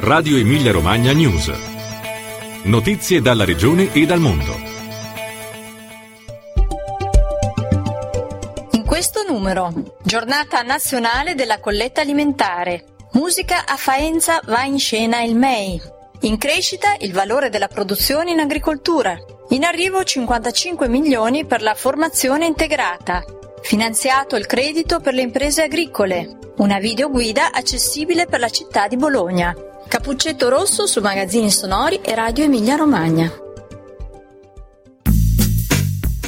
Radio Emilia Romagna News. Notizie dalla regione e dal mondo. In questo numero, giornata nazionale della colletta alimentare. Musica a Faenza va in scena il MEI. In crescita il valore della produzione in agricoltura. In arrivo 55 milioni per la formazione integrata. Finanziato il credito per le imprese agricole. Una videoguida accessibile per la città di Bologna. Cappuccetto rosso su magazzini sonori e Radio Emilia Romagna.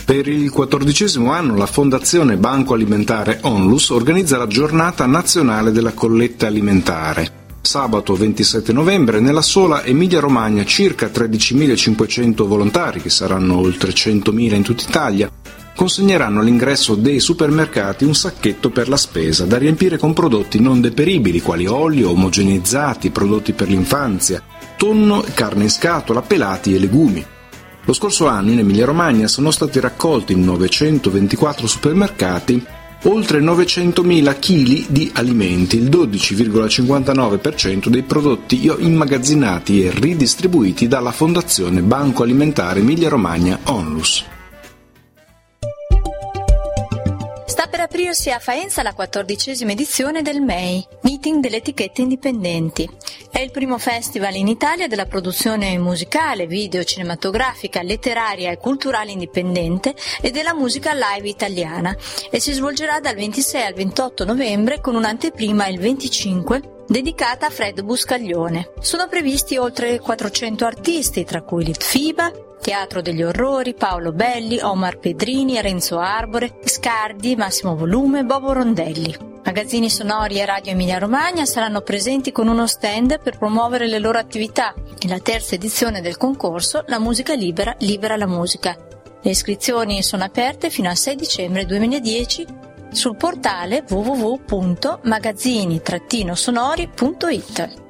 Per il quattordicesimo anno la Fondazione Banco Alimentare Onlus organizza la giornata nazionale della colletta alimentare. Sabato 27 novembre nella sola Emilia-Romagna circa 13.500 volontari, che saranno oltre 100.000 in tutta Italia, consegneranno all'ingresso dei supermercati un sacchetto per la spesa da riempire con prodotti non deperibili quali olio, omogeneizzati, prodotti per l'infanzia, tonno, carne in scatola, pelati e legumi. Lo scorso anno in Emilia-Romagna sono stati raccolti in 924 supermercati oltre 900.000 kg di alimenti, il 12,59% dei prodotti immagazzinati e ridistribuiti dalla Fondazione Banco Alimentare Emilia-Romagna Onlus. Aprirsi a Faenza la quattordicesima edizione del MEI, Meeting delle etichette indipendenti. È il primo festival in Italia della produzione musicale, video, cinematografica, letteraria e culturale indipendente e della musica live italiana e si svolgerà dal 26 al 28 novembre con un'anteprima il 25 dedicata a Fred Buscaglione. Sono previsti oltre 400 artisti, tra cui Litfiba, Teatro degli Orrori, Paolo Belli, Omar Pedrini, Renzo Arbore, Scardi, Massimo Volume, Bobo Rondelli. Magazzini sonori e Radio Emilia Romagna saranno presenti con uno stand per promuovere le loro attività e la terza edizione del concorso La musica libera libera la musica. Le iscrizioni sono aperte fino al 6 dicembre 2010 sul portale www.magazzini-sonori.it.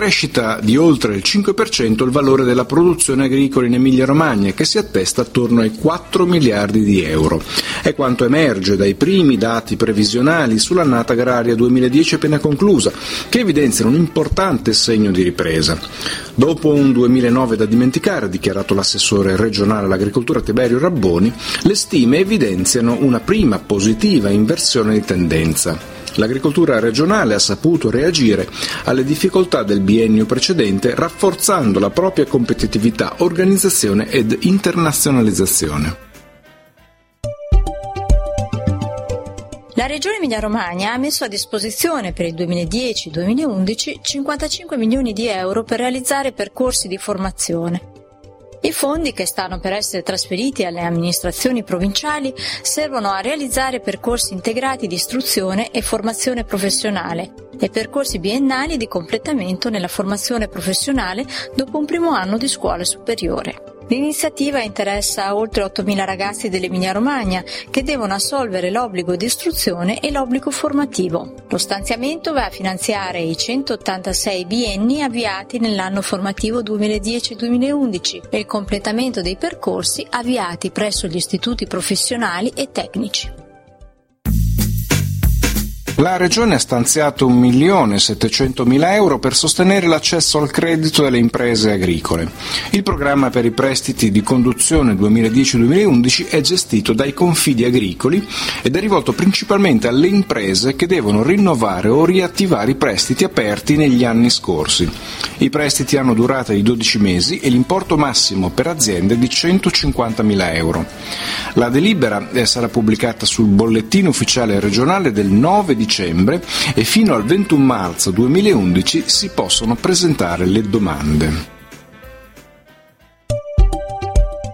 Crescita di oltre il 5% il valore della produzione agricola in Emilia-Romagna, che si attesta attorno ai 4 miliardi di euro. È quanto emerge dai primi dati previsionali sull'annata agraria 2010 appena conclusa, che evidenziano un importante segno di ripresa. Dopo un 2009 da dimenticare, ha dichiarato l'assessore regionale all'agricoltura Tiberio Rabboni, le stime evidenziano una prima positiva inversione di tendenza. L'agricoltura regionale ha saputo reagire alle difficoltà del biennio precedente rafforzando la propria competitività, organizzazione ed internazionalizzazione. La Regione Emilia-Romagna ha messo a disposizione per il 2010-2011 55 milioni di euro per realizzare percorsi di formazione. I fondi che stanno per essere trasferiti alle amministrazioni provinciali servono a realizzare percorsi integrati di istruzione e formazione professionale e percorsi biennali di completamento nella formazione professionale dopo un primo anno di scuola superiore. L'iniziativa interessa oltre 8.000 ragazzi dell'Emilia-Romagna che devono assolvere l'obbligo di istruzione e l'obbligo formativo. Lo stanziamento va a finanziare i 186 bienni avviati nell'anno formativo 2010-2011 e il completamento dei percorsi avviati presso gli istituti professionali e tecnici. La Regione ha stanziato 1.700.000 euro per sostenere l'accesso al credito delle imprese agricole. Il programma per i prestiti di conduzione 2010-2011 è gestito dai confidi agricoli ed è rivolto principalmente alle imprese che devono rinnovare o riattivare i prestiti aperti negli anni scorsi. I prestiti hanno durata di 12 mesi e l'importo massimo per aziende è di 150.000 euro. La delibera eh, sarà pubblicata sul bollettino ufficiale regionale del 9 dicembre dicembre e fino al 21 marzo 2011 si possono presentare le domande.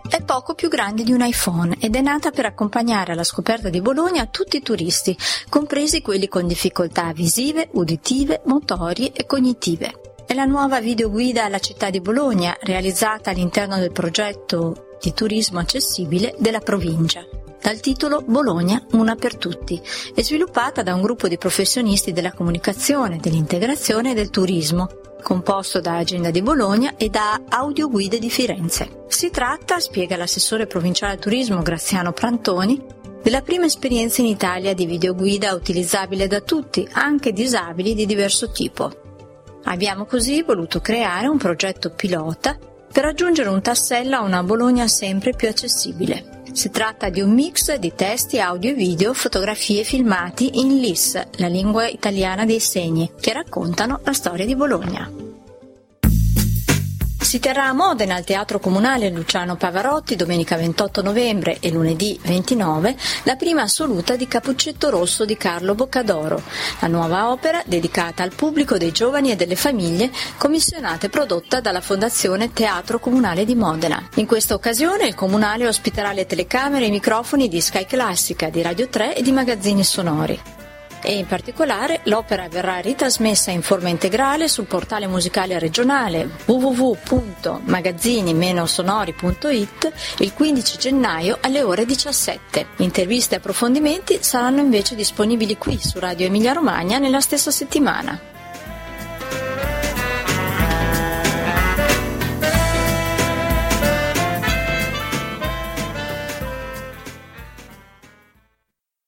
È poco più grande di un iPhone ed è nata per accompagnare alla scoperta di Bologna tutti i turisti, compresi quelli con difficoltà visive, uditive, motorie e cognitive. È la nuova videoguida alla città di Bologna, realizzata all'interno del progetto di turismo accessibile della provincia dal titolo Bologna, una per tutti, e sviluppata da un gruppo di professionisti della comunicazione, dell'integrazione e del turismo, composto da Agenda di Bologna e da Audioguide di Firenze. Si tratta, spiega l'assessore provinciale al turismo Graziano Prantoni, della prima esperienza in Italia di videoguida utilizzabile da tutti, anche disabili di diverso tipo. Abbiamo così voluto creare un progetto pilota per aggiungere un tassello a una Bologna sempre più accessibile. Si tratta di un mix di testi, audio e video, fotografie filmati in LIS, la lingua italiana dei segni, che raccontano la storia di Bologna. Si terrà a Modena al Teatro Comunale Luciano Pavarotti domenica 28 novembre e lunedì 29 la prima assoluta di Capuccetto Rosso di Carlo Boccadoro, la nuova opera dedicata al pubblico dei giovani e delle famiglie commissionata e prodotta dalla Fondazione Teatro Comunale di Modena. In questa occasione il Comunale ospiterà le telecamere e i microfoni di Sky Classica, di Radio 3 e di magazzini sonori e in particolare l'opera verrà ritrasmessa in forma integrale sul portale musicale regionale www.magazzini-sonori.it il 15 gennaio alle ore 17. Interviste e approfondimenti saranno invece disponibili qui su Radio Emilia Romagna nella stessa settimana.